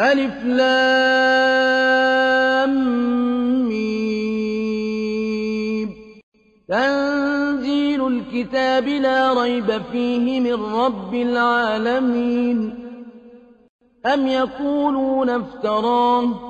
ألف لام ميم. تنزيل الكتاب لا ريب فيه من رب العالمين. أم يقولون افتراه؟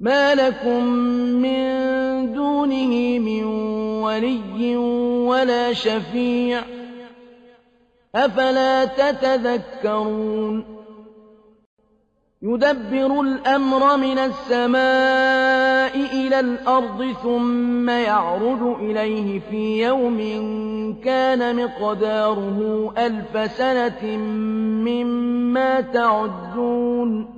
ما لكم من دونه من ولي ولا شفيع أفلا تتذكرون يدبر الأمر من السماء إلى الأرض ثم يعرج إليه في يوم كان مقداره ألف سنة مما تعدون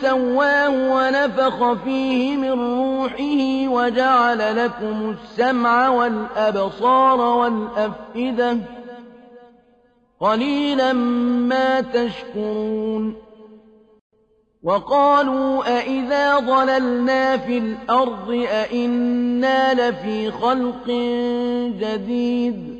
سواه ونفخ فيه من روحه وجعل لكم السمع والأبصار والأفئدة قليلا ما تشكرون وقالوا أئذا ضللنا في الأرض أئنا لفي خلق جديد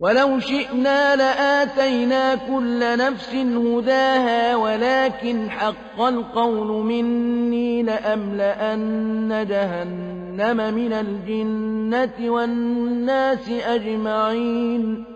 ولو شئنا لآتينا كل نفس هداها ولكن حق القول مني لأملأن جهنم من الجنة والناس أجمعين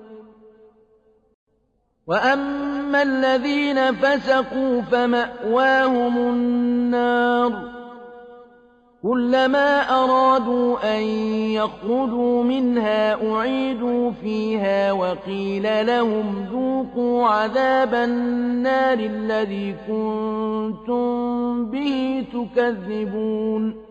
وأما الذين فسقوا فمأواهم النار كلما أرادوا أن يخرجوا منها أعيدوا فيها وقيل لهم ذوقوا عذاب النار الذي كنتم به تكذبون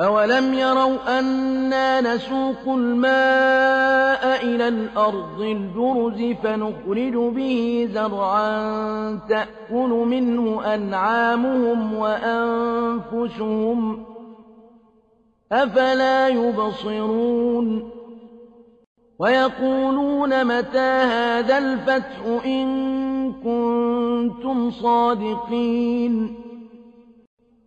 أَوَلَمْ يَرَوْا أَنَّا نَسُوقُ الْمَاءَ إِلَى الْأَرْضِ الْجُرُزِ فَنُخْرِجُ بِهِ زَرْعًا تَأْكُلُ مِنْهُ أَنْعَامُهُمْ وَأَنفُسُهُمْ ۖ أَفَلَا يُبْصِرُونَ وَيَقُولُونَ مَتَىٰ هَٰذَا الْفَتْحُ إِن كُنتُمْ صَادِقِينَ